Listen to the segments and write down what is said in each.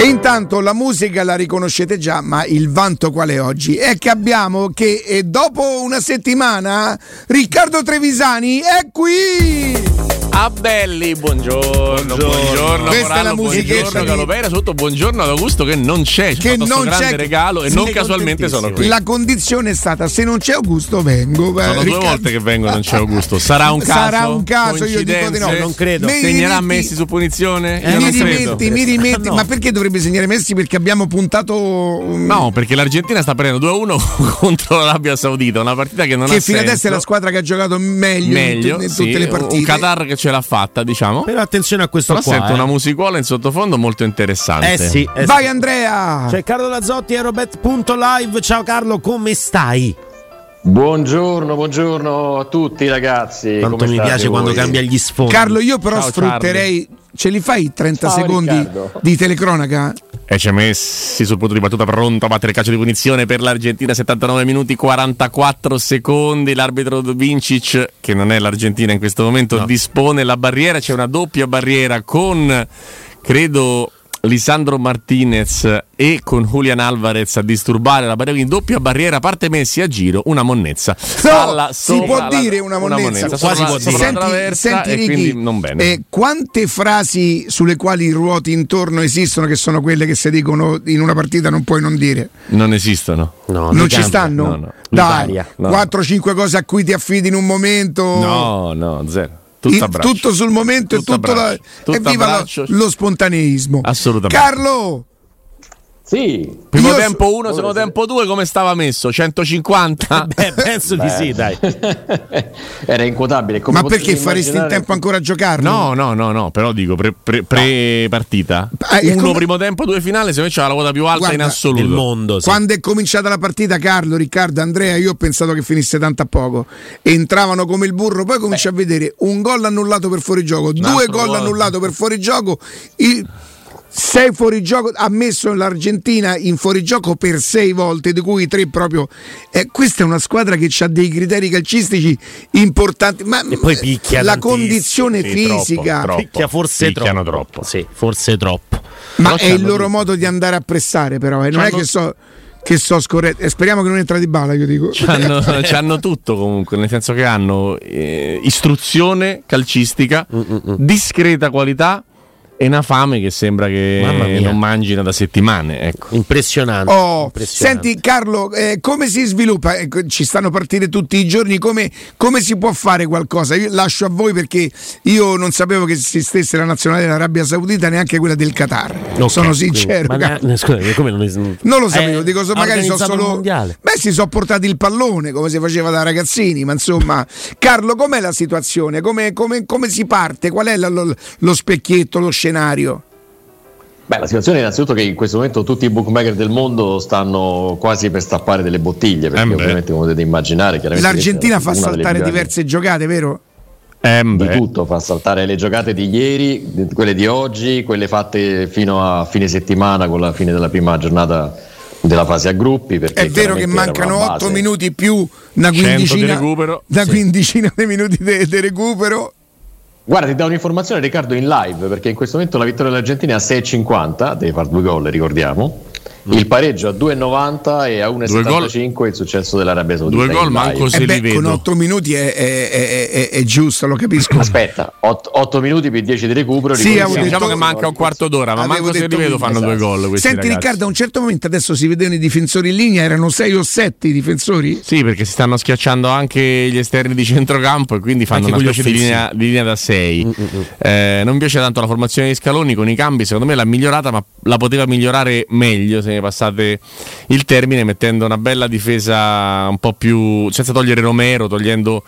E intanto la musica la riconoscete già, ma il vanto qual è oggi? È che abbiamo che eh, dopo una settimana Riccardo Trevisani è qui! Ah belli, buongiorno, buongiorno, buongiorno Questa è la musichetta buongiorno di- Galopera, sotto buongiorno ad Augusto che non c'è, ci Che non grande c'è- regalo e Sì, non casualmente sono qui. La condizione è stata se non c'è Augusto vengo. Sono Eh, due Riccardo- volte che vengo e non c'è Augusto. Sarà un caso? Sarà un caso, io dico di no. Non credo. Mi Segnerà rimetti- Messi su punizione? mi Io non credo. rimetti, mi rimetti, No. ma perché dovrebbe segnare Messi? Perché abbiamo puntato um, No, perché l'Argentina sta prendendo 2-1 contro l'Arabia Saudita, una partita che non che ha fino senso. adesso è la squadra che ha giocato meglio, meglio in, in sì, tutte le un partite. Qatar che ce l'ha fatta, diciamo. Però attenzione a questo Però qua. sento eh. una musicuola in sottofondo molto interessante. Eh sì, eh Vai sì. Andrea! C'è Carlo Lazzotti e Robet.live. Ciao Carlo, come stai? Buongiorno, buongiorno a tutti ragazzi. Quanto Come mi piace quando voi? cambia gli sfondi. Carlo, io però Ciao, sfrutterei. Ce li fai 30 Ciao, secondi Riccardo. di telecronaca? E ci ha messi sul punto di battuta pronto a battere il calcio di punizione per l'Argentina 79 minuti 44 secondi l'arbitro Vincic che non è l'Argentina in questo momento dispone la barriera c'è una doppia barriera con credo Lisandro Martinez e con Julian Alvarez a disturbare la barriera quindi doppia barriera parte Messi a giro una monnezza No, Palla si sopra può la- dire una monnezza, sopra quasi la- può dire. senti e Ricky, non bene eh, quante frasi sulle quali ruoti intorno esistono che sono quelle che si dicono in una partita non puoi non dire? non esistono No, non ci stanno? No, no. Dai, L'Italia, no. 4-5 cose a cui ti affidi in un momento. no no zero tutto sul momento Tutto e tutto la. Tutto evviva lo- lo, spontaneismo. Assolutamente. Carlo, Sì, Primo Io tempo 1, secondo tempo 2, come stava messo? 150? Beh, penso di sì, dai. era inquotabile. Come ma perché faresti in immaginare- tempo ancora a giocarlo? No, no, no, no, però dico pre, pre- pre-partita. Ah, Uno come- primo tempo, due finale, secondo me c'ha la quota più alta Guarda, in assoluto. Del mondo, sì. Quando è cominciata la partita, Carlo, Riccardo, Andrea, io ho pensato che finisse tanto a poco. Entravano come il burro, poi cominci a vedere un gol annullato per fuorigioco, due gol. annullato per fuorigioco. Il... Sei fuorigioco, ha messo l'Argentina in fuorigioco per sei volte, di cui tre proprio. Eh, questa è una squadra che ha dei criteri calcistici importanti, ma E poi picchia la condizione Sì, fisica, troppo, troppo. Picchia forse Picchiano troppo. troppo. Sì, forse troppo. ma Però è il loro modo di andare a pressare, però. eh, Non è C'hanno- che so, che so scorretto. E speriamo che non entra di bala, io dico. C'hanno, c'hanno tutto comunque, nel senso che hanno eh, istruzione calcistica, discreta qualità e una fame che sembra che non mangino da settimane. Ecco. Impressionante. Oh, impressionante. senti Carlo, eh, come si sviluppa? Ecco, ci stanno a partire tutti i giorni, come, come si può fare qualcosa? Io lascio a voi perché io non sapevo che esistesse la nazionale dell'Arabia Saudita, neanche quella del Qatar. Ok, Sono quindi- sincero. ma Carlo. ne- scusa, come non, Non lo sapevo, Eh, dico, so- magari so organizzato il solo. mondiale. Beh, si sono portati il pallone come si faceva da ragazzini, ma insomma, Carlo, com'è la situazione? Come, come- come si parte? Qual è la- lo, lo specchietto, lo scenario? Beh, la situazione è innanzitutto che in questo momento tutti i bookmaker del mondo stanno quasi per stappare delle bottiglie, perché Eh ovviamente come potete immaginare, chiaramente L'Argentina fa saltare diverse giocate, vero? Eh, di tutto, fa saltare le giocate di ieri, quelle di oggi, quelle fatte fino a fine settimana con la fine della prima giornata della fase a gruppi. perché È vero che mancano una 8 base. minuti più una 100 di quindicina, recupero. una Sì. quindicina di minuti di recupero. Guarda, ti do un'informazione Riccardo in live, perché in questo momento la vittoria dell'Argentina è a 6,50, deve fare due gol, ricordiamo. Il pareggio a 2,90 e a 1,75 il successo dell'Arabia Saudita. Due gol, manco se E li beh, con vedo. 8 minuti è, è- è- è- è giusto, lo capisco. Aspetta, 8, minuti più 10 di recupero. Sì, avevo Diciamo detto- che manca un quarto d'ora, ma manco se li detto vedo fanno due Esatto. gol. Questi Senti ragazzi. Riccardo, a un certo momento adesso si vedevano i difensori in linea, erano 6 o 7 i difensori? Sì, perché si stanno schiacciando anche gli esterni di centrocampo e quindi fanno Anche una specie di linea, di linea da 6. Eh, non mi piace tanto la formazione di Scaloni con i cambi, secondo me l'ha migliorata, ma la poteva migliorare meglio se passate il termine, mettendo una bella difesa un po' più senza togliere Romero, togliendo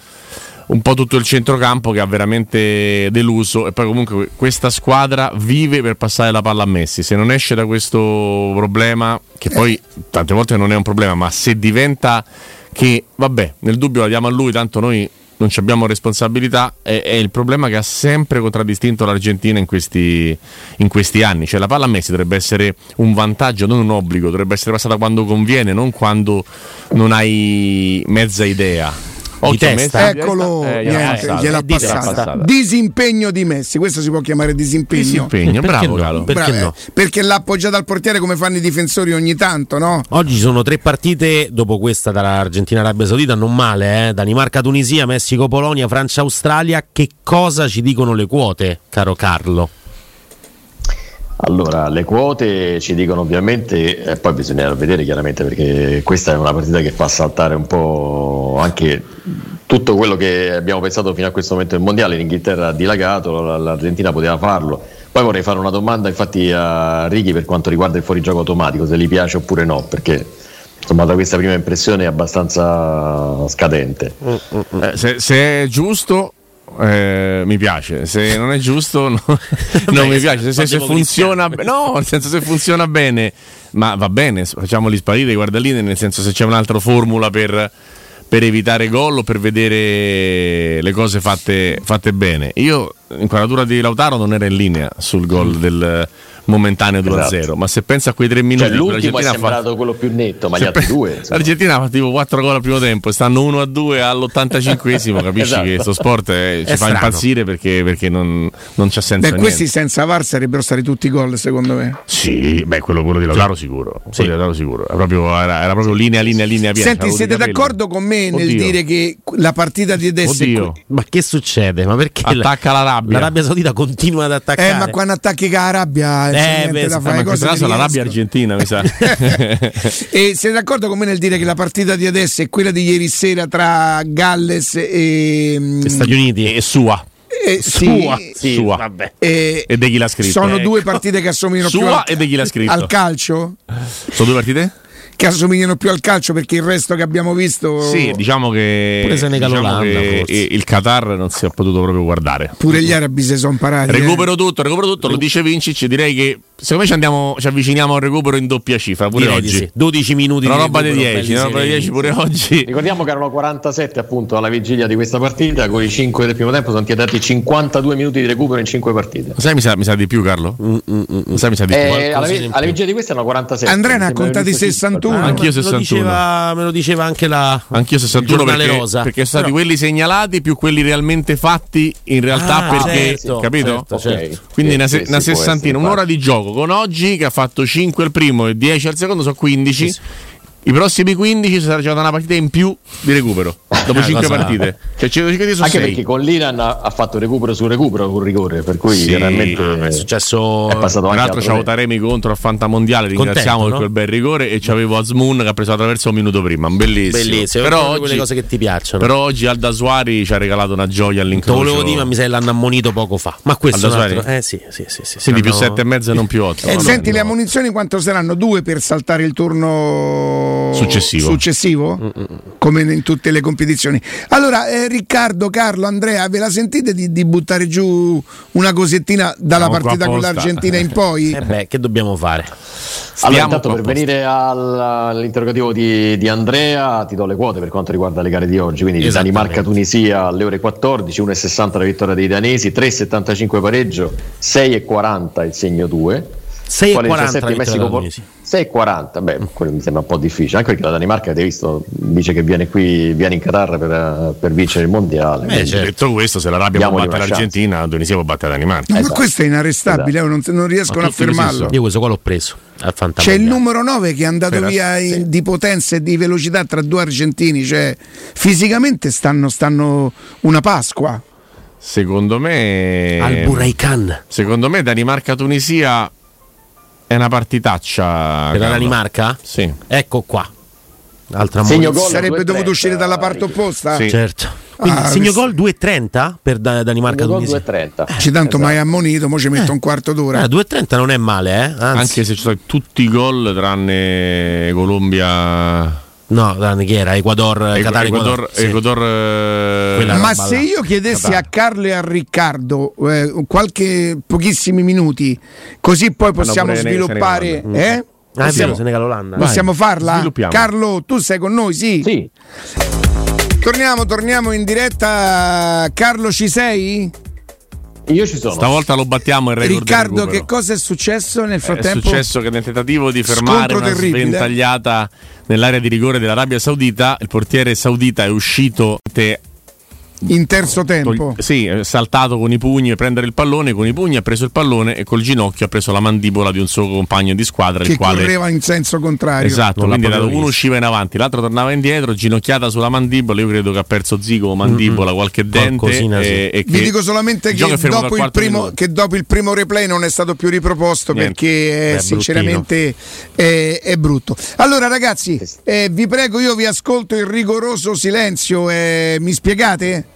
un po' tutto il centrocampo che ha veramente deluso. E poi comunque questa squadra vive per passare la palla a Messi. Se non esce da questo problema che poi tante volte non è un problema ma se diventa che vabbè nel dubbio la diamo a lui tanto noi non abbiamo responsabilità è, è il problema che ha sempre contraddistinto l'Argentina in questi, in questi anni. Cioè la palla a Messi dovrebbe essere un vantaggio non un obbligo dovrebbe essere passata quando conviene non quando non hai mezza idea A testa? Eccolo, eh, niente, passata. gliel'ha passata. passata. Disimpegno di Messi, questo si può chiamare disimpegno. Disimpegno, Perché bravo no? Perché Bravo, no? perché l'ha appoggiata al portiere come fanno i difensori ogni tanto, no? Oggi ci sono tre partite dopo questa dall'Argentina-Arabia Saudita, non male, eh? Danimarca-Tunisia, Messico-Polonia, Francia-Australia. Che cosa ci dicono le quote, caro Carlo? Allora, le quote ci dicono ovviamente, e poi bisogna vedere chiaramente perché questa è una partita che fa saltare un po' anche tutto quello che abbiamo pensato fino a questo momento del mondiale. L'Inghilterra ha dilagato, l'Argentina poteva farlo. Poi vorrei fare una domanda infatti a Righi per quanto riguarda il fuorigioco automatico, se gli piace oppure no, perché insomma da questa prima impressione è abbastanza scadente. Eh, se, se è giusto, eh, mi piace. Se non è giusto, no- non mi piace. Se, se- funziona, be- no, nel senso se funziona bene, ma va bene, facciamoli sparire. Guarda lì, nel senso se c'è un'altra formula per, per evitare gol o per vedere le cose fatte, fatte bene. Io, l'inquadratura di Lautaro non era in linea sul gol del momentaneo 2-0, Esatto. ma se pensa a quei tre minuti Cioè, in cui l'ultimo è sembrato quello più netto, ma gli altri pe- due. insomma. L'Argentina ha fatto tipo 4 gol al primo tempo e stanno 1 a 2 all'85esimo. Capisci Esatto. che questo sport eh, ci È fa strano. impazzire perché, perché non, non c'ha senso. Beh, questi senza VAR sarebbero stati tutti gol, secondo me. Sì, beh, quello, quello di Lautaro sicuro. Quello Sì. di Lautaro sicuro. Era proprio, era, era proprio linea, linea, linea piena. Senti, siete d'accordo con me nel Oddio. dire che la partita di adesso è Oddio. que- Ma che succede? Ma perché la- Attacca l'Arabia. l'Arabia Saudita continua ad attaccare? Eh, ma quando attacchi con la rabbia Eh, beh, da sì, fare. Ma in questo caso l'Arabia. Argentina, mi sa. e siete d'accordo con me nel dire che la partita di adesso è quella di ieri sera tra Galles e, mm, Stati Uniti e sua. e- sì, Sua. Sì, Sua. vabbè. e- E di chi l'ha scritto. sono Ecco. due partite che assomigliano più Sua al, e di chi l'ha scritto. al calcio Sono due partite? Che assomigliano più al calcio perché il resto che abbiamo visto Sì, diciamo che, Pure Senegal diciamo Olanda, che forse. il Qatar non si è potuto proprio guardare. pure gli arabi si sono parati eh. Recupero tutto, recupero tutto, lo dice Vincic, direi che secondo me ci, andiamo, ci avviciniamo al recupero in doppia cifra pure Direi di oggi. sì. 12 minuti Una di roba di recupero, 10, belli una roba di 10 sereni. pure oggi. Ricordiamo che erano 47 appunto alla vigilia di questa partita, con i 5 del primo tempo sono andati 52 minuti di recupero in 5 partite. Sai mi sa, mi sa di più Carlo? Mm, mm, mm, mm. Sai mi sa di più? Eh, alla, vi- alla vigilia di questa erano 47. Andrea ne ha contati di visto 61. sì. Anch'io me lo 61. diceva, me lo diceva anche la Anch'io il 61 giornale perché, rosa. perché sono stati Però- quelli segnalati più quelli realmente fatti in realtà Ah, perché certo, capito? certo, certo. Quindi Sì, una, una sessantina, un'ora di gioco con oggi che ha fatto 5 al primo e 10 al secondo, sono 15. Sì, sì. I prossimi 15 sarà giocata una partita in più di recupero dopo Una 5 cosa- partite. Cioè 150 sono Anche 6. perché con l'Iran ha, ha fatto recupero su recupero con rigore, per cui Sì, veramente È successo è passato Tra l'altro c'avevo Taremi contro al Fantamondiale, ringraziamo Contento, per no? quel bel rigore e c'avevo Azmoun che ha preso la traversa un minuto prima, bellissimo. bellissimo. Però oggi, quelle cose che ti piacciono. però oggi Alda Suari ci ha regalato una gioia Te all'incrocio. volevo dire, ma mi sa che l'hanno ammonito poco fa. Ma questo Aldo altro... Suari? Eh sì, sì, sì, sì, sì, Quindi più hanno- 7 e mezzo e non più 8. Eh, no. Senti, le ammunizioni quanto saranno? Due per saltare il turno Successivo. successivo? Come in tutte le competizioni. Allora, eh, Riccardo, Carlo, Andrea, ve la sentite di, di buttare giù una cosettina dalla Siamo partita con l'Argentina in poi? Eh beh, che dobbiamo fare? Allora, Stiamo intanto per venire al- all'interrogativo di, di Andrea, ti do le quote per quanto riguarda le gare di oggi. Quindi. Danimarca-Tunisia alle ore 14, 1,60 la vittoria dei danesi, 3,75 pareggio, 6,40 il segno 2. 6,40 Quale la 17 vittoria Messico Tunisia. 6,40, beh, quello mi sembra un po' difficile, anche perché la Danimarca, avete visto, dice che viene qui, viene in Qatar per, per vincere il mondiale. Beh, certo. Detto questo, se l'Arabia può battere l'Argentina, la Tunisia può battere la Danimarca. No, ma Esatto. questo è inarrestabile, Esatto. non, non riescono a fermarlo. Io questo qua l'ho preso C'è il numero 9 che è andato Però- via in- di potenza e di velocità tra due argentini, cioè fisicamente stanno, stanno una Pasqua. Secondo me. Al Buraikan. Secondo me Danimarca-Tunisia è una partitaccia. Per la. Danimarca? Sì. Ecco qua. Altra Segno gol. Sarebbe 2,30, dovuto uscire dalla parte opposta? Sì. Certo. Quindi Ah, segno gol 2,30 per Da- Danimarca Gol Tunisia. 2,30. Ci tanto Esatto. mai ammonito, mo ci metto Eh. un quarto d'ora. Ah, 2,30 non è male, eh? Anzi, Anche se ci sono tutti i gol tranne Colombia. No, chi era? Ecuador, Qatar, Ecuador, Ecuador. sì. Ecuador, eh, Ma se là. io chiedessi Qatar. a Carlo e a Riccardo eh, qualche pochissimi minuti, così poi possiamo sviluppare, Senegal. eh? Ah, Possiamo, Senegal Olanda. possiamo farla? sviluppiamo. Carlo, tu sei con noi, sì? Sì, Torniamo, torniamo in diretta. Carlo, ci sei? Io ci sono. Stavolta lo battiamo il record Riccardo, che cosa è successo nel frattempo? È successo che nel tentativo di fermare Scontro una terribile. sventagliata nell'area di rigore dell'Arabia Saudita, il portiere saudita è uscito In terzo tempo. Sì, è saltato con i pugni e prendere il pallone, con i pugni ha preso il pallone e col ginocchio ha preso la mandibola di un suo compagno di squadra, che il quale correva in senso contrario. Esatto, Non quindi uno visto. usciva in avanti, l'altro tornava indietro, ginocchiata sulla mandibola. Io credo che ha perso zigomo, mandibola, qualche dente. Qualcosina, e, sì. e Vi dico solamente che dopo, primo, che dopo il primo replay non è stato più riproposto Niente. perché eh, Beh, sinceramente è, è brutto. Allora ragazzi, eh, vi prego, io vi ascolto in rigoroso silenzio, eh, mi spiegate?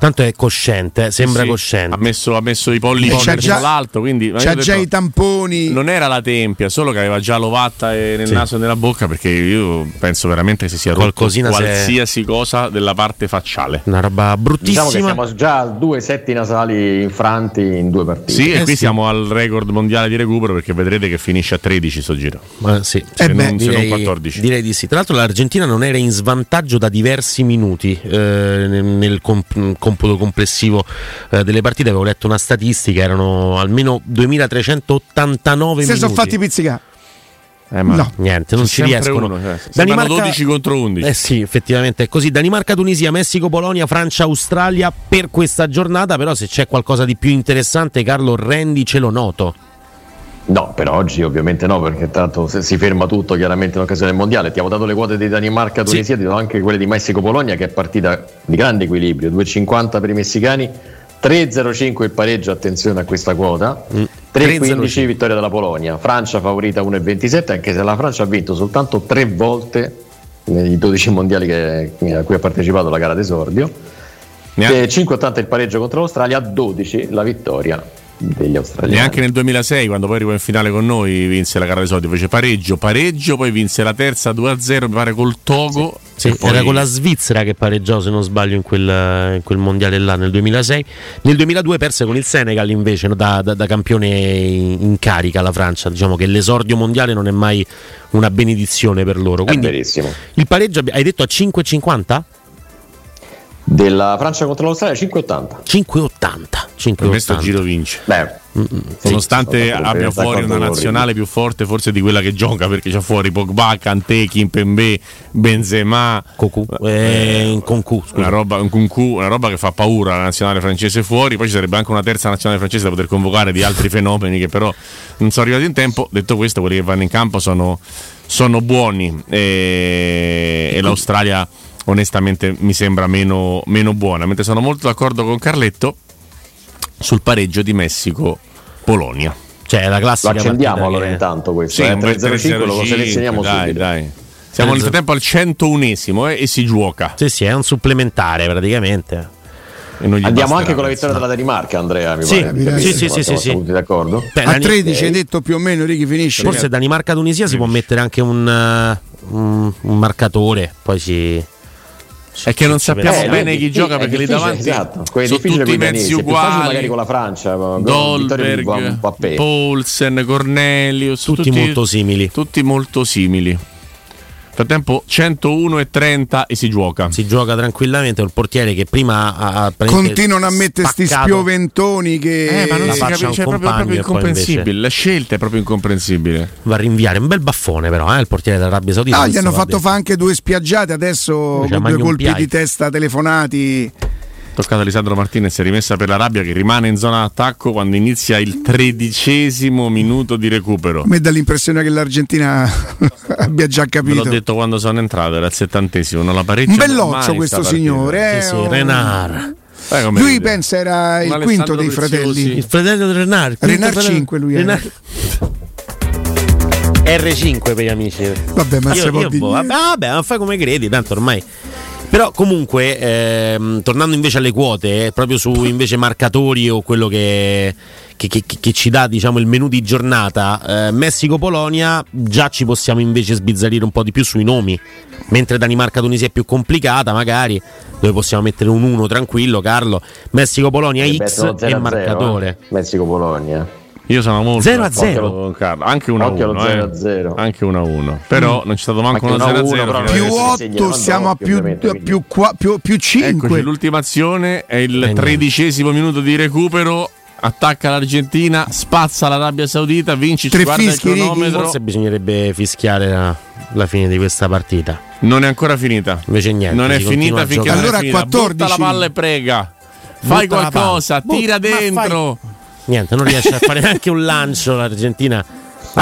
Tanto è cosciente, sembra Sì, cosciente. Ha messo, ha messo i pollici c'ha già- quindi C'ha già detto, i tamponi. Non era la tempia, solo che aveva già l'ovatta e nel Sì. naso e nella bocca, perché io penso veramente che si sia rotto Qualcosina se- qualsiasi cosa della parte facciale. Una roba bruttissima. Diciamo che siamo già a due setti nasali infranti in due partite. Sì, e Eh qui sì. siamo al record mondiale di recupero perché vedrete che finisce a 13 sto giro. Ma sì, Se Eh beh, non, se non direi, 14. direi di sì. Tra l'altro l'Argentina non era in svantaggio da diversi minuti eh, nel, nel comp- computo complessivo eh, delle partite. Avevo letto una statistica, erano almeno 2389 Se minuti. sono fatti pizzicare. Eh, ma No. Niente, non C'è ci riescono. uno, cioè, sembrano 12 contro 11. Eh sì, effettivamente è così. Danimarca, Tunisia, Messico, Polonia, Francia, Australia per questa giornata. Però se c'è qualcosa di più interessante, Carlo, rendicelo noto. No, per oggi ovviamente no, perché tanto si ferma tutto chiaramente in occasione del mondiale. Ti avevo dato le quote di Danimarca, Tunisia, ti do anche quelle di Messico-Polonia, che è partita di grande equilibrio: 2,50 per i messicani, 3,05 il pareggio. Attenzione a questa quota, Mm. 3,15 vittoria della Polonia. Francia favorita 1,27, anche se la Francia ha vinto soltanto tre volte nei 12 mondiali che- a cui ha partecipato la gara d'esordio. Neanche, Eh, 5,80 il pareggio contro l'Australia, 12 la vittoria degli australiani. neanche nel 2006, quando poi arrivò in finale con noi, vinse la gara dei soldi. Fece pareggio, pareggio, poi vinse la terza 2-0, mi pare col Togo. Sì, e poi- era con la Svizzera che pareggiò, se non sbaglio, in quel, in quel mondiale là nel 2006. Nel 2002 perse con il Senegal invece no, da, da- da campione in, in carica la Francia. Diciamo che l'esordio mondiale non è mai una benedizione per loro. È Quindi verissimo. il pareggio hai detto a 5,50? Della Francia contro l'Australia 5,80. 5,80. Per me sto 5,80. giro vince. Beh, Nonostante sì, abbia fuori una nazionale più forte forse di quella che gioca perché c'ha fuori Pogba, Kanté, Kimpembe, Benzema Cocu. Eh, Concu, scusa. una roba, un Kunku, una roba che fa paura la nazionale francese fuori poi ci sarebbe anche una terza nazionale francese da poter convocare di altri fenomeni che però non sono arrivati in tempo detto questo quelli che vanno in campo sono, sono buoni e, e l'Australia onestamente mi sembra meno, meno buona mentre sono molto d'accordo con Carletto sul pareggio di Messico-Polonia Cioè, la lo classica accendiamo partita allora che- intanto questo. Sì, eh, un bel 305 lo 305, selezioniamo dai, subito. dai. Siamo nel frattempo al 101esimo eh, e si gioca. Sì, sì, è un supplementare praticamente. Andiamo anche con la vittoria della Danimarca, Andrea. Mi Sì, pare. sì, sì, sì, Siamo sì, sì. tutti d'accordo? Beh, A Dani- 13 hai detto più o meno, Ricky finisce. Forse Danimarca-Tunisia si può mettere anche un, eh, un- un marcatore, poi si... È che non sappiamo pensiamo. bene chi gioca perché lì davanti esatto. Sono tutti i mezzi danesi, è più facile uguali. magari con la Francia, Dolberg. Paulsen, Cornelius, Tutti molto simili. Tutti molto simili. Frattempo 101 e 30 e si gioca. Si gioca tranquillamente, un portiere che prima ha, ha Continuano a mettere sti spaccato- spioventoni che Eh, ma non la si faccia capisce, un è proprio, compagno proprio incomprensibile. invece- La scelta è proprio incomprensibile. Va a rinviare, un bel baffone però, eh, il portiere dell'Arabia Saudita. Ah, gli hanno fatto fare anche due spiaggiate adesso Invece con due colpi Piai. di testa telefonati. Toccato a Lisandro Martinez, è rimessa per l'Arabia che rimane in zona d'attacco quando inizia il tredicesimo minuto di recupero. A me dà l'impressione che l'Argentina abbia già Ve l'ho capito. detto quando sono entrato, era il settantesimo, non la pareggio. Un belloccio questo signore. eh, Sì, sì, oh. Renard. Lui pensa era il quinto Alessandro dei fratelli. Il fratello di Renard fratello- 5 lui era. Renard- R5 per gli amici. Vabbè, ma Io- se può io dire- boh, vabbè, vabbè, ma fai come credi, tanto ormai. Però comunque, ehm, tornando invece alle quote, eh, proprio su invece marcatori o quello che, che- che- che ci dà diciamo, il menù di giornata, eh, Messico-Polonia, già ci possiamo invece sbizzarrire un po' di più sui nomi, mentre Danimarca-Tunisia è più complicata magari, dove possiamo mettere un 1 tranquillo, Carlo, Messico-Polonia Dovrebbe X e 0-0, marcatore. eh. Messico-Polonia. Io sono molto 0 a d'accordo 0. con Carlo. Anche 1 a Occhio allo 1. 0 a 0. Anche 1 a 1. Però non c'è stato manco uno 0 a 0. 1 a 0. più Eh, si 8 segnano siamo a più, più, qua- più, più 5 Eccoci, l'ultima azione è il tredicesimo minuto di recupero. Attacca l'Argentina, spazza l'Arabia Saudita, vinci, Tre guarda fischi, il Righi. cronometro. Forse bisognerebbe fischiare la, la fine di questa partita. Non è ancora finita. Invece niente. non è finita finché giocare. non Allora è finita. 14. Butta la palla e prega. Fai Butta la qualcosa, tira dentro. Niente, non riesce a fare neanche un lancio l'Argentina.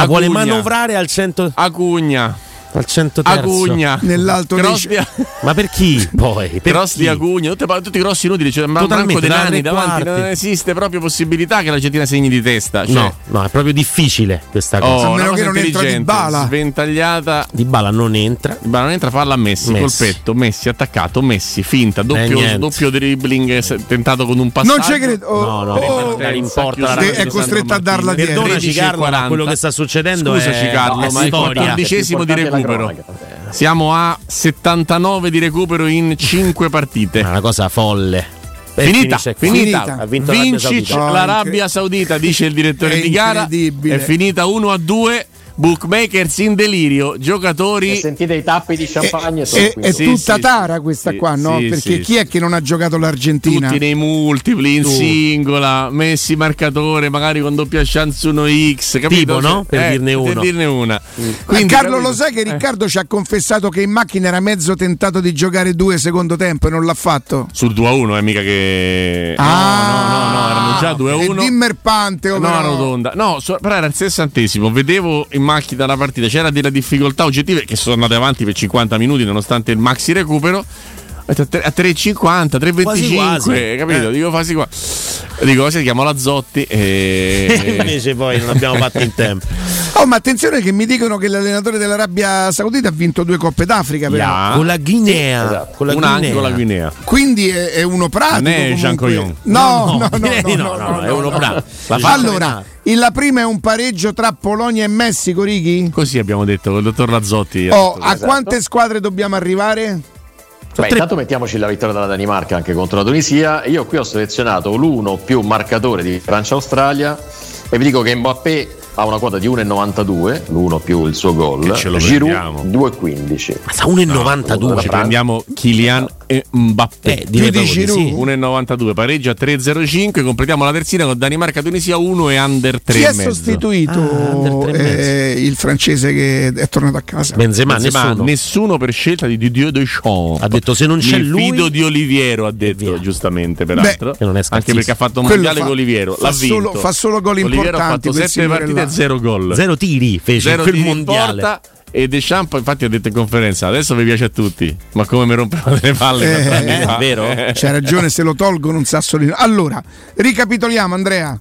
Vuole Acugna. manovrare al 100 Acugna, al 100 terzo. Acugna. Nell'alto dei cross di, Ma per chi poi? Per cross chi? di tutte, tutti i grossi inutili, cioè, ma un Totalmente, branco dei da nani davanti, non esiste proprio possibilità che l'Argentina segni di testa. Cioè, No, no, è proprio difficile questa Oh, cosa. A meno che non entra intelligente, Dybala. sventagliata. Di balla non entra. Ma non entra falla a Messi, Messi. colpetto, Messi attaccato, Messi finta, doppio, Eh, doppio dribbling tentato con un passaggio. non ci credo oh, No, no, oh, non importa la È costretto a darla dietro. Perdonaci 13 e Carlo, ma 40. quello che sta succedendo Scusaci è Carlo, ma è il. 14 di la recupero. Siamo a 79 di recupero in 5 partite. È una cosa folle. Finita, finisce finita. Finita. Vinto l'Arabia Vincic Saudita. L'Arabia Saudita, dice il direttore È di gara. È finita 1 a 2. Bookmakers in delirio, E giocatori. sentite i tappi di champagne sono È, qui. è Sì, tutta sì, tara questa sì, qua, no? sì, Perché sì, chi è che non ha giocato l'Argentina? Tutti nei multipli, in Tu. singola, messi marcatore, magari con doppia chance 1x, capito? Tipo, no? Per Eh, dirne uno. Per dirne una. Ma Quindi, Carlo, capito? lo sai che Eh. Riccardo ci ha confessato che in macchina era mezzo tentato di giocare due secondo tempo e non l'ha fatto? Sul 2 a 1 è mica che. Ah, no, no, no, erano già 2 a E 1. Dimmerpante, oh, No, però. rotonda. No, so- però era il sessantesimo. Vedevo in macchina la partita, c'era delle difficoltà oggettive che sono andate avanti per 50 minuti nonostante il maxi recupero. A tre- a 3,50, 3,25, Quasi, quasi. capito? Dico quasi qua. Dico, si chiama Lazzotti e... Invece poi non abbiamo fatto in tempo. Oh, ma attenzione che mi dicono che l'allenatore dell'Arabia Saudita ha vinto due Coppe d'Africa, però. Ya. Con la Guinea. Esatto. Con la una anche Guinea. con la Guinea. Quindi è, è uno pratico. Non è. Jean Coyon. No, no, no, direi di no, no, no, è uno. La faccia Allora, la prima è un pareggio tra Polonia e Messico, Righi? Così abbiamo detto con il dottor Lazzotti. Oh, detto a così. quante squadre dobbiamo arrivare? Beh, intanto mettiamoci la vittoria della Danimarca anche contro la Tunisia. Io qui ho selezionato l'uno più marcatore di Francia-Australia e vi dico che Mbappé ha una quota di 1,92, l'uno più il suo gol. Ce lo Giroud prendiamo. 2,15. Ma sta 1,92. Ci prendiamo Kylian e Mbappé. Eh, di di sì. Giroud. 1,92 pareggio a 3,05 completiamo la terzina con Danimarca Tunisia 1 e under 3 Chi e è mezzo. sostituito Ah, under tre e eh, il francese che è tornato a casa? Benzema, Benzema, nessuno. nessuno per scelta di Didier Deschamps Ha detto, se non c'è Mi lui- fido di Oliviero ha detto via. giustamente peraltro Che non è anche perché ha fatto un Quello mondiale fa- con Oliviero fa l'ha solo- vinto fa solo gol Oliviero ha importanti fatto quel 7 signore partite e 0 gol Zero tiri fece Zero quel tiri in mondiale. porta e Deschamps infatti ha detto in conferenza adesso vi piace a tutti ma come mi rompevano le palle Eh, fa. vero? Eh. C'è ragione, se lo tolgono un sassolino. Allora, ricapitoliamo, Andrea.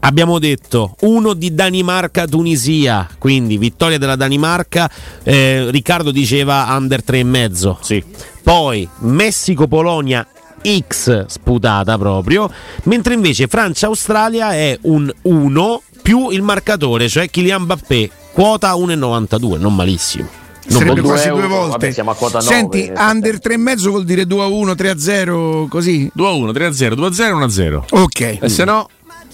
Abbiamo detto uno di Danimarca-Tunisia, quindi vittoria della Danimarca. eh, Riccardo diceva under 3,5. sì Poi Messico-Polonia X sputata proprio, mentre invece Francia-Australia è un 1 più il marcatore, cioè Kylian Mbappé, quota 1,92, non malissimo. Non Sarebbe due quasi euro, due volte. vabbè, siamo a quota nove, Senti, nel under 3,5 vuol dire 2 a 1, 3 a 0, così. 2 a 1 3 a 0 2 a 0 1 a 0 Ok. e se no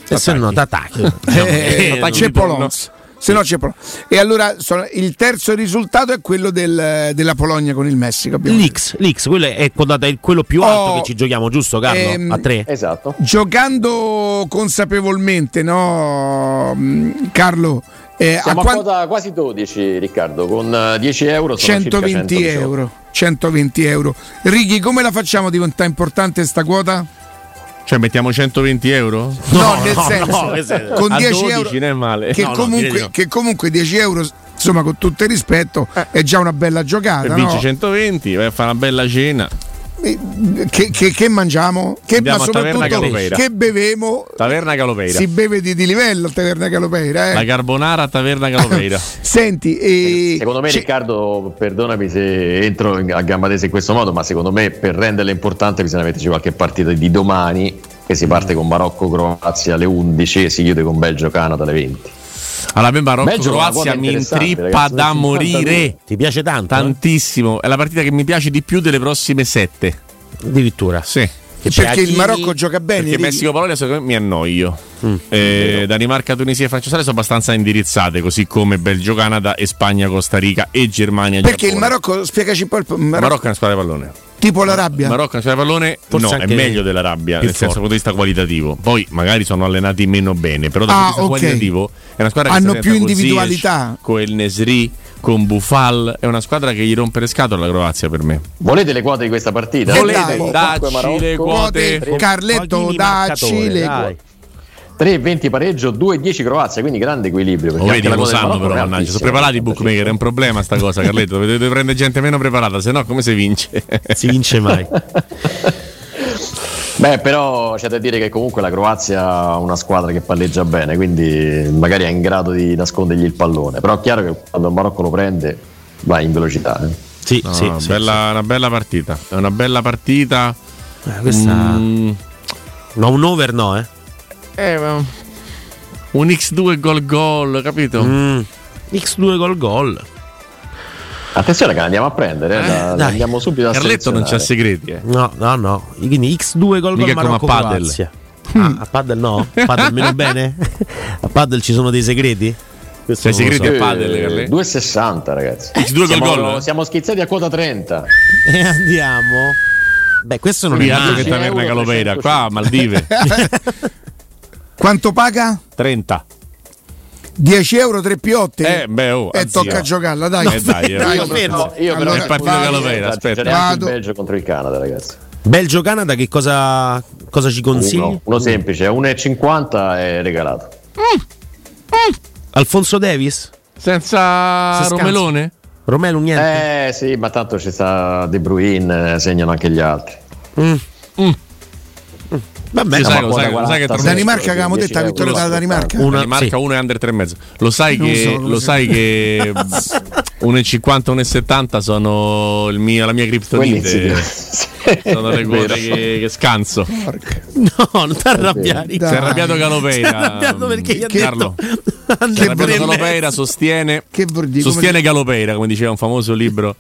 E se no, t'attacchi. Eh, attacchi c'è. Polons. Se no c'è Polonia. E allora sono- il terzo risultato è quello del- della Polonia con il Messico. L'X, l'X, quello è il- quello più alto Oh, che ci giochiamo, giusto Carlo? ehm, a 3. Esatto. Giocando consapevolmente, no, mm, Carlo? eh, Siamo a, quan- quota quasi 12, Riccardo, con eh, 10 euro sono circa 120 118. euro. 120 euro. Righi, come la facciamo diventare importante sta quota? Cioè mettiamo 120 euro No, nel no, senso, no, con a 10 12 euro, non è male che, No, no, comunque, no. che comunque 10 euro, insomma, con tutto il rispetto, è già una bella e giocata. vinci no? 120 vai a fare una bella cena Eh, Che, che- che mangiamo? Che, Andiamo ma soprattutto che bevemo? Taverna Calopeira Si beve di, di livello a Taverna Calopeira. Eh. la carbonara a Taverna Calopeira Senti, eh, Secondo me, ci- Riccardo, perdonami se entro a gamba tesa in questo modo, ma secondo me per renderla importante bisogna metterci qualche partita di domani, che si parte con Marocco-Croazia alle 11 e si chiude con Belgio-Canada alle 20. Alla me Marocco Croazia mi intrippa ragazzi, da del 52. morire Ti piace tanto? eh? tantissimo è la partita che mi piace di più delle prossime sette Addirittura. sì C'è perché il Marocco gioca bene. Perché. Messico-Polonia secondo me mi annoio. Mm. Eh, Danimarca, Tunisia e Francia sono abbastanza indirizzate, così come Belgio, Canada e Spagna, Costa Rica e Germania. Perché il. Marocco, spiegaci un po' il Il Marocco, Marocco è una squadra di pallone. Tipo l'Arabia. Il Marocco è una squadra di pallone, Forse no, è meglio dell'Arabia, più nel senso forte. dal punto di vista qualitativo. Poi magari sono allenati meno bene, però dal Ah, punto di vista ok. qualitativo è una squadra che Hanno sta più individualità. Con il Nesri, con Bufal, è una squadra che gli rompe le scatole alla Croazia per me. Volete le quote di questa partita? Eh, Volete dacci le quote? Quote, Carletto, dacci le dai. 3-20 pareggio, 2-10 Croazia, quindi grande equilibrio. Lo perché vedi lo sanno però, mannaggia. Sono preparati i 85. bookmaker, è un problema sta cosa, Carletto. Dovete prendere gente meno preparata, se no come si vince? Si vince mai. Beh, però c'è da dire che comunque la Croazia ha una squadra che palleggia bene, quindi magari è in grado di nascondergli il pallone. Però è chiaro che quando il Marocco lo prende va in velocità. eh. Sì, No, sì, no, sì, bella- Una bella partita. È una bella partita. sì. Eh, questa... Mm, No, un over no, eh. Eh, ma- un X2 gol gol, capito? Mm. X2 gol gol. Attenzione che la andiamo a prendere, eh, la- la dai. andiamo subito a Carletto non c'ha segreti, eh. No, no, no. Quindi X2 gol gol Mica come a Marocco padel. Croazia. Ah, a paddle no? A paddle meno bene? A paddle ci sono dei segreti? Questo lo segreti so. a padel, Eh, Carletto? 2,60 ragazzi. X2 gol siamo, gol. siamo schizzati a quota 30. E andiamo. Beh, questo non è Viaggio male. che taverna 300. qua a Maldive. Quanto paga? 30. 10 euro, 3 piotte? Eh, beh, oh, e anzi, tocca giocarla, dai. Eh, dai, eh. Dai, Io fermo. No, io però Allora, è partita vado. Calopeira, aspetta. Vado. il Belgio contro il Canada, ragazzi. Belgio-Canada, che cosa, cosa ci consigli? Uno, uno semplice, 1,50 è regalato. Alfonso Davis? Senza scansa. Romelone? Romelu niente? Eh sì, ma tanto ci sta De Bruyne, eh, segnano anche gli altri. Mm. Vabbè, Sì, no, sai, lo sai, lo sai che 46, tra- Danimarca che avevamo 10 detto la vittoria della Danimarca. Una- Danimarca sì. 1 e under 3,5. Lo sai Non che, lo sai che 1,50 1,70 sono il mio- la mia criptonite. sì. Sono le vero. che, che scanso. No, non ti arrabbiare. Si è arrabbiato Calopeira. Si è arrabbiato perché gli ha Carlo. detto Si è Under arrabbiato tre e Calopeira, mezzo. sostiene. Sostiene Calopeira, come diceva un famoso libro.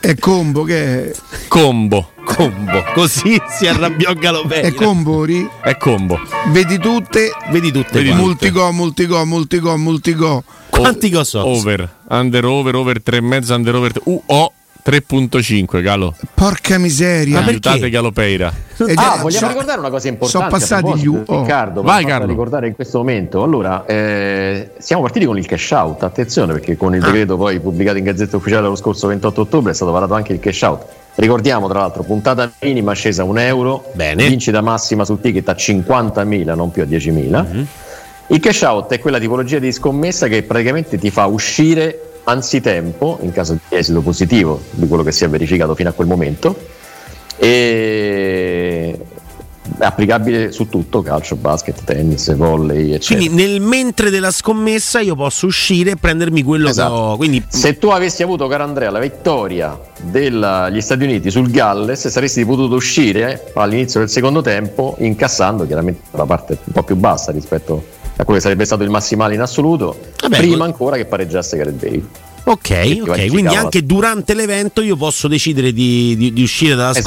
È combo, che è? Combo. Combo. Così si arrabbiò Galopeira. È combo, ri- È combo. vedi tutte, Vedi tutte Vedi multigo, multigo, multigo, multigo. Quanti go so? Over. Under over, over 3,5, under over. UO 3.5, Galo. Porca miseria. Ma perché? Aiutate Galopeira. Ed Ah, vogliamo so- ricordare una cosa importante. sono passati gli U. oh. Riccardo, Vai, Carlo. ricordare in questo momento. Allora, eh, siamo partiti con il cash out. Attenzione, perché con Ah. il decreto poi pubblicato in Gazzetta Ufficiale lo scorso 28 ottobre è stato varato anche il cash out. Ricordiamo, tra l'altro, puntata minima scesa a un euro, Bene. vincita massima sul ticket a 50.000, non più a 10.000. Mhm. Il cash out è quella tipologia di scommessa che praticamente ti fa uscire anzitempo, in caso di esito positivo di quello che si è verificato fino a quel momento, e è applicabile su tutto, calcio, basket, tennis, volley, eccetera. Quindi nel mentre della scommessa io posso uscire e prendermi quello Esatto. che ho. Quindi Se tu avessi avuto, caro Andrea, la vittoria degli Stati Uniti sul Galles, saresti potuto uscire all'inizio del secondo tempo incassando chiaramente la parte un po' più bassa rispetto a quello che sarebbe stato il massimale in assoluto, Vabbè, prima ancora che pareggiasse Gareth Bale. Ok, ok, quindi anche durante l'evento io posso decidere di, di- di uscire dalla Esatto.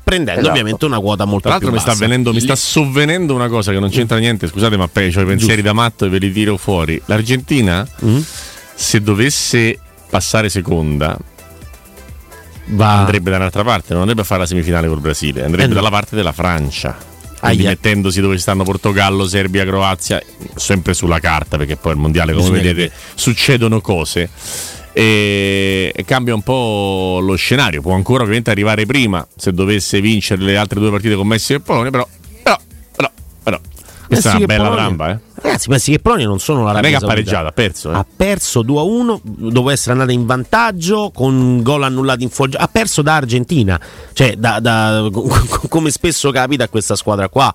prendendo Esatto. ovviamente una quota molto Tra l'altro più mi sta, avvenendo, mi sta sovvenendo una cosa che non c'entra niente, scusate ma ho i pensieri da matto e ve li tiro fuori. L'Argentina, Mm? se dovesse passare seconda, Va. andrebbe da un'altra parte, non andrebbe a fare la semifinale col Brasile, andrebbe Eh no. dalla parte della Francia. Quindi Aia. mettendosi dove ci stanno Portogallo, Serbia, Croazia, sempre sulla carta, perché poi il mondiale, come Bisogna vedete, succedono cose. E, cambia un po' lo scenario. Può ancora ovviamente arrivare prima se dovesse vincere le altre due partite con Messico e Polonia, però, questa è Messico una bella Polonia. tramba, eh. Ragazzi, Messi che Polonia non sono la Non è che ha perso. Eh. Ha perso 2 a 1 dopo essere andata in vantaggio con gol annullati in fuori. Ha perso da Argentina, cioè da- da- come spesso capita a questa squadra qua.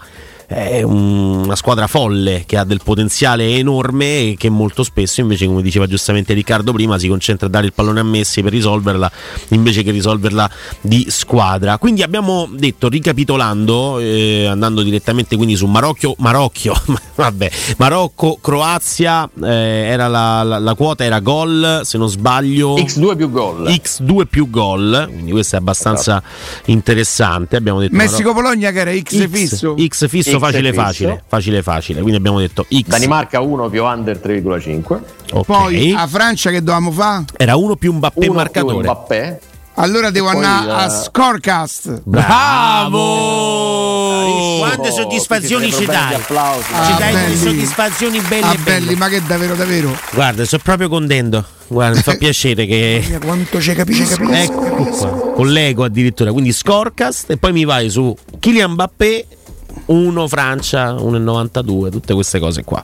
È un- una squadra folle che ha del potenziale enorme e che molto spesso invece come diceva giustamente Riccardo prima si concentra a dare il pallone a Messi per risolverla invece che risolverla di squadra quindi abbiamo detto ricapitolando eh, andando direttamente quindi su Marocchio Marocchio vabbè Marocco Croazia eh, era la, la- la quota era gol se non sbaglio X2 più gol. X2 più gol, quindi questo è abbastanza interessante. Abbiamo detto Messico-Polonia che era X, fisso. X fisso X facile facile, facile facile. Quindi abbiamo detto X. Danimarca 1 più under 3,5. ok. Poi a Francia che dovevamo fare? era uno più Mbappé 1 più marcatore. Mbappé. Allora devo andare a eh, Scorecast. Bravo! Quante soddisfazioni ci dai? Applausi. Ci Ah, dai delle belli. soddisfazioni belle, Ah, e belle. belli, ma che davvero, davvero. Guarda, sto proprio contento. Guarda, mi fa piacere che Quanto ci capisci, capisci. Ecco qua, collego addirittura, quindi Scorecast e poi mi vai su Kylian Mbappé 1 Francia 1,92, tutte queste cose qua.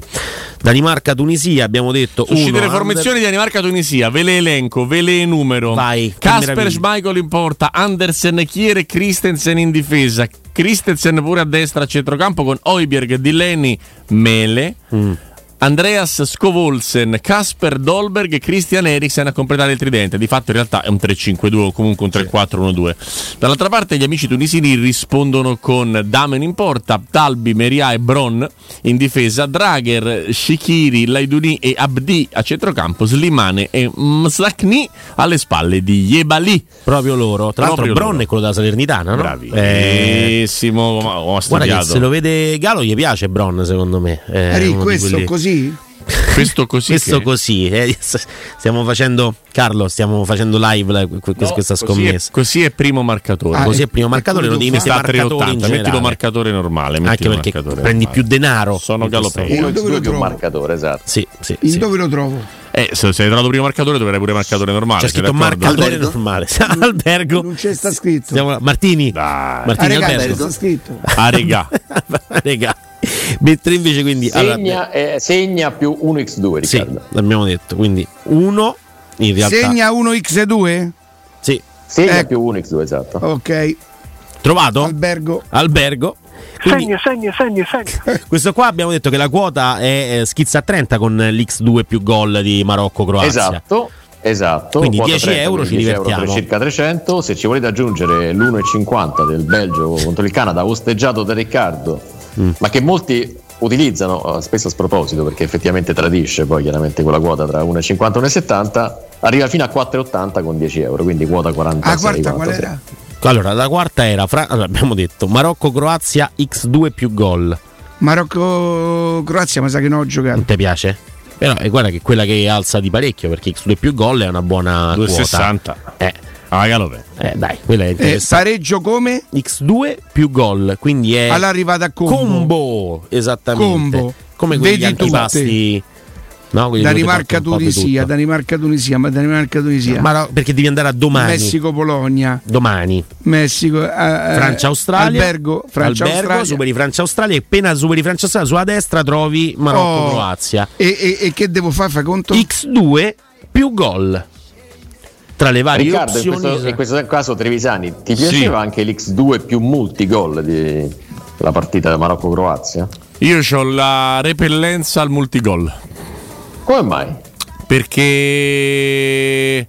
Danimarca Tunisia abbiamo detto Uscite le formazioni di Danimarca-Tunisia, ve le elenco, ve le enumero. Vai, meraviglia. Schmeichel in porta, Andersen, Kier e Christensen in difesa. Christensen pure a destra a centrocampo con Oibjerg, Dileni, Mele. Mm. Andreas Scovolsen, Kasper Dolberg e Christian Eriksen a completare il tridente. Di fatto in realtà è un 3-5-2 o comunque un 3-4-1-2. Dall'altra parte gli amici tunisini rispondono con Damen in porta, Talbi, Meria e Bron in difesa, Drager, Shikiri, Laiduni e Abdi a centrocampo, Slimane e Mslakni alle spalle di Yebali. proprio loro. Tra l'altro Bron loro. è quello della Salernitana, no? Eh, Bravissimo, ma ho guarda che studiato. se lo vede Galo gli piace Bron secondo me. È di questo quelli- così? Questo così. Questo che- così, eh, stiamo facendo Carlo, stiamo facendo live la- que- questa Così è, scommessa. così è primo marcatore. Ah, Così è primo marcatore, lo devi mettere a marcatore in 380, mettilo marcatore normale. Anche mettilo perché marcatore prendi normale. più denaro. Sono in galopei. Io dove lo X2 più trovo? marcatore, esatto. Sì, sì, In sì. dove lo trovo? Eh, se sei trovato primo marcatore, dovrai pure marcatore normale. C'è scritto marcatore Albergo? normale. Albergo. Non c'è sta scritto. Siamo- Martini. Dai. Ah, Martini ragazzi, Albergo. sta scritto. Ah, regà. Mentre invece quindi allora, Segna, eh, segna più 1x2, sì, Riccardo. l'abbiamo detto. Quindi uno in realtà Segna 1x2? sì. Segna Ecco. più 1x2, esatto. Ok. Trovato? Albergo. Albergo. Quindi Segna, segna, segna, segna. questo qua abbiamo detto che la quota è eh, schizza a 30 con l'X2 più gol di Marocco-Croazia. Esatto. Esatto, Quindi quota 10 30, euro ci 10 euro per divertiamo. circa 300. Se ci volete aggiungere l'1,50 del Belgio contro il Canada, osteggiato da Riccardo, Mm. ma che molti utilizzano eh, spesso a sproposito perché effettivamente tradisce poi chiaramente quella quota tra 1,50 e 1,70, arriva fino a 4,80 con 10 euro, quindi quota 46. Ah, quarta qual 46. era? Allora, la quarta era, Fra- allora, abbiamo detto, Marocco-Croazia X2 più gol. Marocco-Croazia, ma sa che non ho giocato. Non ti piace? Però eh, guarda che quella che alza di parecchio perché X2 più gol è una buona 2,60. quota. Eh, Ah, galopè. eh, dai, quella è Eh, pareggio come? X2 più gol, quindi è All'arrivata a combo. combo, esattamente. Combo. Come quelli Vedi antipasti. No, quelli dove ti portano un po' di Danimarca-Tunisia, tutto. Danimarca-Tunisia, ma. Ma no, perché devi andare a domani. Messico-Polonia, Domani. Messico, eh, eh, Francia-Australia. Albergo, Albergo, Francia-Australia. superi Francia-Australia e appena superi Francia-Australia sulla destra trovi Marocco-Croazia. Oh, e, e- e che devo fare? Fai conto? X2 più gol. Tra le varie Riccardo, in opzioni. questo, in questo caso Trevisani, ti piaceva anche l'X2 più multigol della partita Marocco-Croazia? Io ho la repellenza al multigol. Come mai? Perché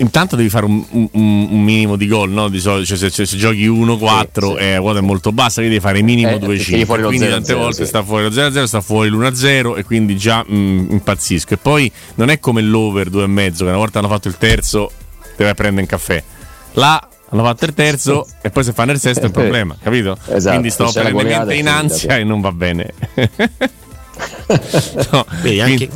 intanto devi fare un, un- un minimo di gol, no? Di solito, cioè, se, se- se giochi 1-4 Sì, sì. e la quota è molto bassa, quindi devi fare minimo Eh, 2-5. tiri fuori lo Quindi 0-0, tante volte sì. sta fuori lo 0-0, sta fuori l'1-0 e quindi già mm, impazzisco. E poi non è come l'over 2,5 che una volta hanno fatto il terzo, te vai a prendere un caffè. Là hanno fatto il terzo e poi se fanno il sesto è un problema, capito? Esatto, quindi sto e in ansia e non va bene. No, Vedi, anche- quindi,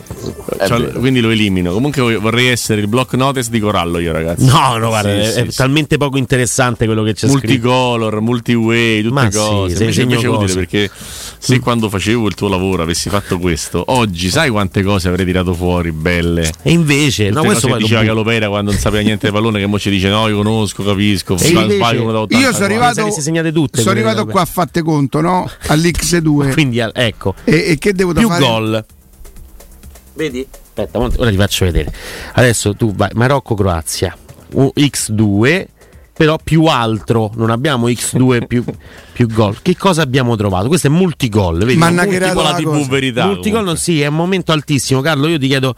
È cioè, quindi lo elimino. Comunque vorrei essere il block notice di Corallo io, ragazzi. No, no, guarda, Sì, è, sì, è sì. talmente poco interessante quello che c'è scritto. Multicolor, multiway, tutte Ma sì, cose. se Invece, invece utile cose. perché se quando facevo il tuo lavoro avessi fatto questo, oggi sai quante cose avrei tirato fuori belle. E invece, Tutte no, questo cose che diceva. Galopera quando non sapeva niente del pallone, che mo ci dice no, io conosco, capisco, E invece- sbaglio uno da 80. Io sono arrivato, tutte, sono arrivato qua a fatte conto, no? All'X2. Quindi, ecco, e, e che devo più fare? gol. Vedi? Aspetta, ora ti faccio vedere. Adesso tu vai Marocco-Croazia, U- X2 però più altro, non abbiamo X2 più, più gol. Che cosa abbiamo trovato? Questo è multigol, vedi? Ma Tipo la TV verità. multigol non sì, è un momento altissimo. Carlo, io ti chiedo,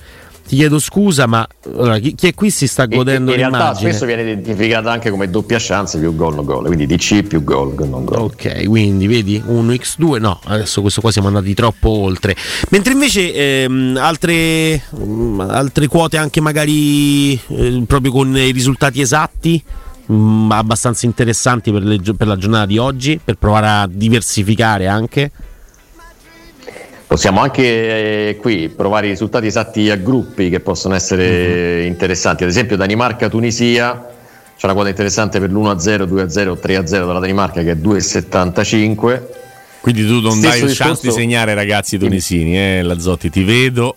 ti chiedo scusa, ma allora, chi, chi è qui si sta In- godendo in realtà l'immagine? spesso viene identificata anche come doppia chance più gol non gol, quindi DC più gol non gol. Ok, quindi vedi 1x2, no, adesso questo qua siamo andati troppo oltre. Mentre invece ehm, altre, mm, altre quote anche magari eh, proprio con i risultati esatti, mm, abbastanza interessanti per, le per la giornata di oggi, per provare a diversificare anche. Possiamo anche eh, qui provare i risultati esatti a gruppi che possono essere Mhm. interessanti. Ad esempio Danimarca-Tunisia, c'è una quota interessante per l'1-0, 2-0, 3-0 della Danimarca che è 2,75. Quindi tu non Stesso dai chance discorso- di segnare ragazzi tunisini, eh, Lazzotti, ti vedo.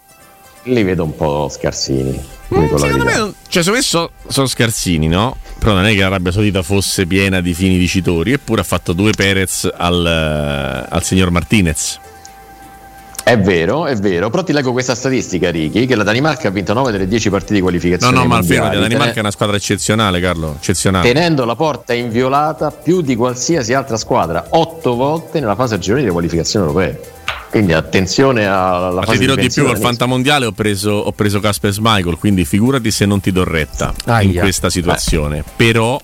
Li vedo un po' scarsini. Mm, Secondo me, cioè, secondo me so- sono scarsini, no? Però non è che l'Arabia Saudita fosse piena di fini dicitori, eppure ha fatto due Perez al, eh, al signor Martinez. È vero, è vero, però ti leggo questa statistica, Ricky, che la Danimarca ha vinto 9 delle 10 partite di No, qualificazione. no, ai ma fermati, la Danimarca è una squadra eccezionale, Carlo. Eccezionale. tenendo la porta inviolata più di qualsiasi altra squadra, 8 volte nella fase a gironi di qualificazione europee. Quindi attenzione alla Ma fase ti dirò di più, difensiva col dell'Inter. Fantamondiale ho preso, ho preso Casper Schmeichel, quindi figurati se non ti do retta in Aia. questa situazione. Però,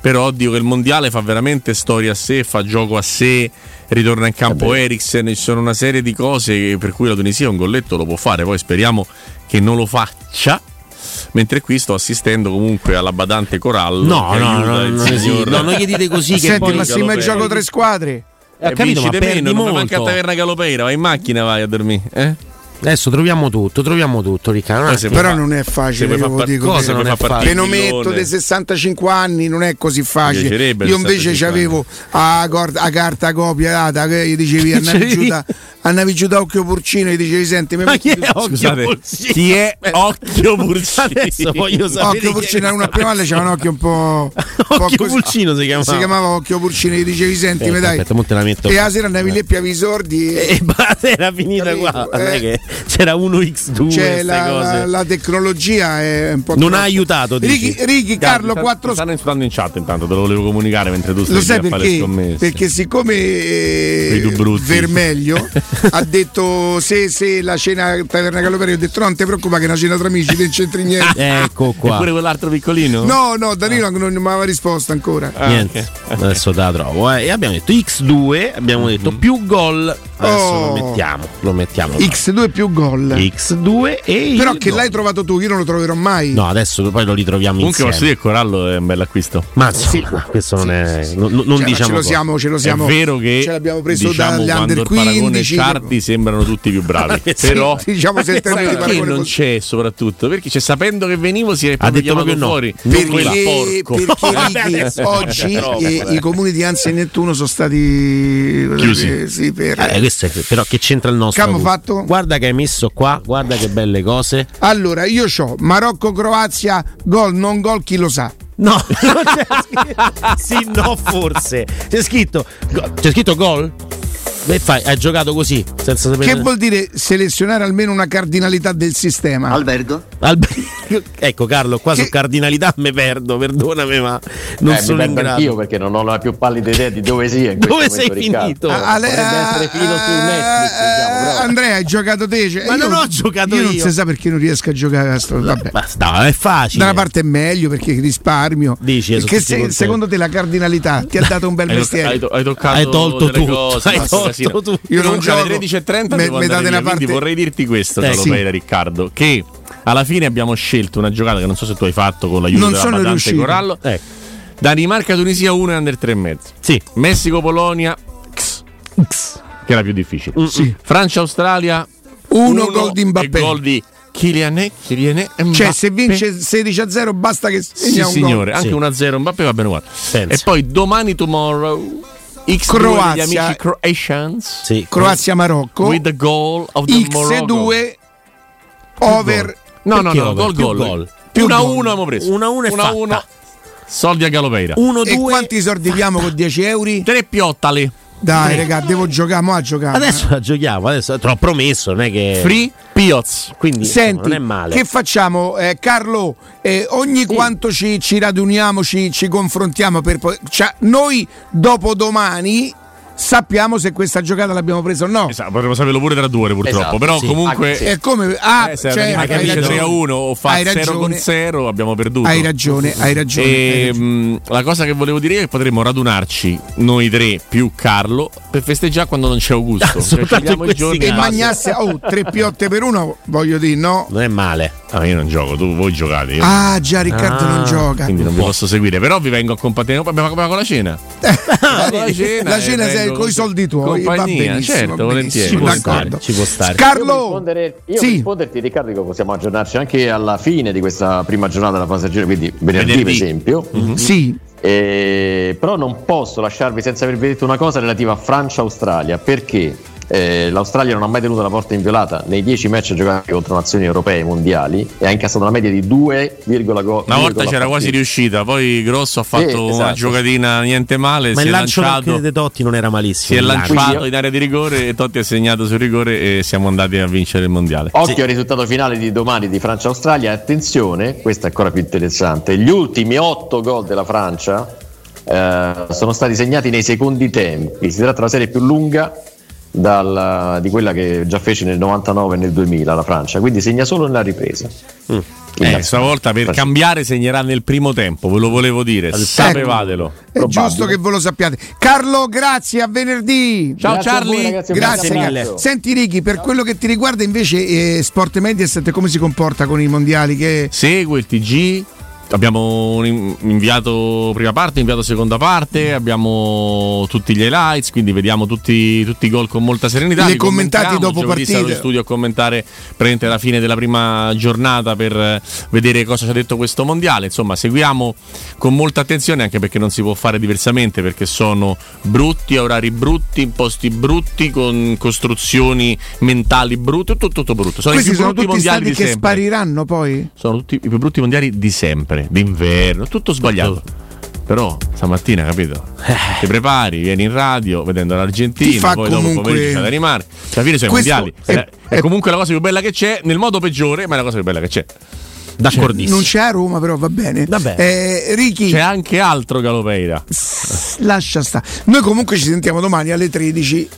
però dico che il Mondiale fa veramente storia a sé, fa gioco a sé, ritorna in campo. Eriksen, ci sono una serie di cose per cui la Tunisia un golletto lo può fare, poi speriamo che non lo faccia. Mentre qui sto assistendo comunque alla badante Corallo. No, che no, aiuta no, il non signor-. No, non gli dite così che Senti, poi ma ma Galoperi. gioco tre squadre. Eh, capito, ma perdi meno, non manca a molto. taverna Galopeira, vai in macchina, vai a dormire. Eh? Adesso troviamo tutto, troviamo tutto, Riccardo. Poi se Però fa- non è facile, io par- dico. cosa non è facile? il Fenometto dei 65 anni non è così facile. Io invece 65 c'avevo a, cor- a carta copia data che gli dicevi andavi giù da, andavi giù da occhio porcino e dicevi senti mi Ma metti chi è Occhio Scusate, Porcino? chi è Occhio Purcino? Adesso voglio sapere. Occhio Purcino era una prima valle c'era un occhio un po', un po' Occhio. Pulcino si chiamava. si chiamava Occhio Purcino e gli dicevi senti Aspetta, mi dai aspetta, mo te la metto e la sera andavi lì piavi i sordi E e basta, era finita Capito, qua. Non eh. che c'era 1x2 cioè, queste la, cose. la- la tecnologia è un po' Non troppo. ha aiutato, dici? Ricky, Ricky, Carlo Ti 4 stanno insultando in chat intanto, te lo volevo comunicare mentre tu Lo stai sai a fare le perché? scommesse. Perché siccome eh. Vermeglio ha detto se, se la cena Taverna Galoperi ho detto non ti preoccupare che è una cena tra amici non c'entri niente Ecco qua. Eppure quell'altro piccolino? no no Danilo non mi aveva risposto ancora Ah, Niente, ok. adesso te la trovo. eh. E abbiamo detto X2, abbiamo detto più gol. Adesso Oh. lo mettiamo, lo mettiamo. X2 più gol X2 e il però che gol. l'hai trovato tu io non lo troverò mai No, adesso poi lo ritroviamo Comunque posso insieme. dire che Corallo è un bel acquisto. Ma insomma, questo non è. non- non Cioè, diciamo ce lo siamo ce lo siamo è vero che ce l'abbiamo preso diciamo, dagli quando under il paragone 15 e Ciardi sembrano tutti più bravi. Sì, Però diciamo se il termine di perché paragone non c'è soprattutto? Perché cioè, sapendo che venivo si è Ha detto proprio no. fuori. Perché, porco. perché oggi i comuni di Anzi e Nettuno sono stati Chiusi. eh, sì, per- Eh, questo è, però che c'entra il nostro? Che abbiamo gusto? fatto? Guarda che hai messo qua, guarda che belle cose. Allora, io ho Marocco-Croazia, gol, non gol, chi lo sa. No, non c'è scritto. sì, no, forse. C'è scritto. C'è scritto gol? Che fai? Hai giocato così, senza sapere. Che vuol dire selezionare almeno una cardinalità del sistema? Albergo? Albe- ecco Carlo, qua Che- su cardinalità mi perdo, perdonami, ma non Eh, mi sono in grado. anch'io perché non ho la più pallida idea di dove sia. in Dove sei Riccardo. finito? Ah, Ale- Potrebbe essere filo su Netflix, diciamo, però. Andrea, hai giocato te? Cioè, Ma io- non ho giocato io. non io. si sa perché non riesco a giocare a sto. Vabbè. Basta, è facile. Da una parte è meglio perché risparmio. Dici, eh, Perché se- secondo te la cardinalità ti ha dato un bel Hai, to- mestiere? hai to- hai toccato Hai tolto tutto, cose, hai tolto casino. tutto. Io non Comunque alle gioco. 13.30 Me- devo me andare date via, una quindi parte- vorrei dirti questo, Eh, sì. Peira Riccardo, che alla fine abbiamo scelto una giocata che non so se tu hai fatto con l'aiuto Non della Badante riuscito. Corallo. Ecco. Danimarca-Tunisia 1 e under 3,5. Sì. Messico-Polonia X, che era più difficile. Sì. Francia-Australia Uno uno gol di Mbappé. gol di Kylian Kylian Mbappé. Cioè, se vince 16 a 0, basta che Sì, segna un signore, gol. anche Sì. 1-0 Mbappé va bene uguale. E poi domani tomorrow X Croazia. gli amici Croatians Sì. Croazia-Marocco. with the goal of the Morocco. X2 over. No, no, Perché no, gol gol. gol. Più 1 a gol. 1 abbiamo preso. 1 a 1 è 1 a 1. fatta. Soldi a Galopeira. 1 E 2 quanti soldi diamo con 10 euro? Tre piottali. Dai, raga, devo giocare, mo a giocare. Adesso la giochiamo, adesso te l'ho promesso, non è che. Free Pioz. Quindi Senti, non è male. che facciamo? Eh, Carlo, eh, ogni quanto ci, ci raduniamo, ci, ci confrontiamo per poi... Cioè, noi dopo domani sappiamo se questa giocata l'abbiamo presa o no. Esatto, potremmo saperlo pure tra due ore purtroppo. Esatto, però sì, comunque. anche se- È come... Ah, eh, se cioè, hai ragione. 3 a 1 o fa Hai 0 con ragione. 0 abbiamo perduto. Hai ragione, hai ragione. hai E, ragione. mh, la cosa che volevo dire è che potremmo radunarci noi tre più Carlo per festeggiare quando non c'è Augusto. Cioè, E magnasse, oh, tre piotte per uno, voglio dire, no. Non è male. Ah, io non gioco, tu, voi giocate. Io Ah, già, Riccardo Ah, non gioca. Quindi non vi posso seguire, però vi vengo a accompagnare. Abbiamo abbiamo con la cena. Con la cena, La e cena sei vengo con i soldi tuoi, va compagnia, benissimo, certo, va volentieri. Ci può stare, ci può stare. Io Carlo, io sì. risponderti Riccardo dico, possiamo aggiornarci anche alla fine di questa prima giornata della fase a giro, quindi venerdì, Venerdì. per esempio. sì, Eh, però non posso lasciarvi senza avervi detto una cosa relativa a Francia-Australia perché eh, l'Australia non ha mai tenuto la porta inviolata nei 10 match giocati contro nazioni europee e mondiali e ha incassato una media di 2,5 gol. Una volta c'era quasi riuscita, poi Grosso ha fatto Sì, una esatto. giocatina niente male. Ma si il è lancio lanciato. di Totti non era Si malissimo. è il lancio. lanciato in area di rigore e Totti ha segnato sul rigore e siamo andati a vincere il mondiale. Occhio al risultato finale di domani di Francia-Australia. Attenzione, questo è ancora più interessante. Gli ultimi 8 gol della Francia eh, sono stati segnati nei secondi tempi. Si tratta della serie più lunga dal- di quella che già fece nel 99 e nel 2000 la Francia, quindi segna solo nella ripresa. Eh, stavolta per Francia. cambiare segnerà nel primo tempo, ve lo volevo dire. Sapevatelo. è Probabile. giusto che ve lo sappiate. Carlo, grazie, a venerdì. Ciao Grazie a voi, Charlie. ragazzi, Grazie, abbraccio. Senti Ricky, per quello che ti riguarda invece eh, Sport Mediaset come si comporta con i mondiali? Che... Segue il TG. Abbiamo inviato prima parte, inviato seconda parte, abbiamo tutti gli highlights, quindi vediamo tutti, tutti i gol con molta serenità. Li commentati dopo Giovedì sarò in studio a commentare praticamente la fine della prima giornata per eh, vedere cosa ci ha detto questo mondiale. Insomma, seguiamo con molta attenzione anche perché non si può fare diversamente perché sono brutti, orari brutti, imposti brutti, con costruzioni mentali brutte, tutto, tutto brutto. Sono Questi i più sono brutti mondiali di che sempre spariranno poi? sono tutti i più brutti mondiali di sempre, d'inverno, tutto sbagliato. Però stamattina, capito? Ti prepari, vieni in radio vedendo Ti l'Argentina, fa poi dopo comunque- pomeriggio c'è da rimare. Alla fine sono i mondiali. è- È, è è- comunque la cosa più bella che c'è, nel modo peggiore, ma è la cosa più bella che c'è. D'accordissimo. Non c'è a Roma, però va bene. Vabbè. Eh, Ricky, C'è anche altro Galopeira. lascia stare. Noi comunque ci sentiamo domani alle 13.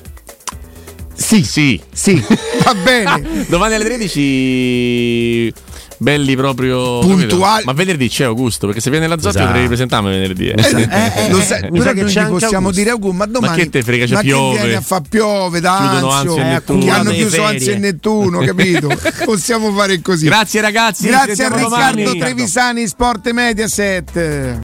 Sì, Sì. sì, va bene. Domani alle 13 belli proprio Puntuali. Ma venerdì c'è Augusto, perché se viene la Zoppia Esatto. devi ripresentarmi venerdì. eh. Eh, lo sai, mi però sa che che noi c'è gli anche possiamo Augusto. dire Augusto, ma domani che te frega, c'è ma che piove. viene a fa piove da Chiudono Anzio, Anzio e Eh, Nettuno. che hanno chiuso le Anzio e. Nettuno, capito? possiamo fare così. Grazie ragazzi, ci Grazie a Riccardo domani. Trevisani, Sport Mediaset.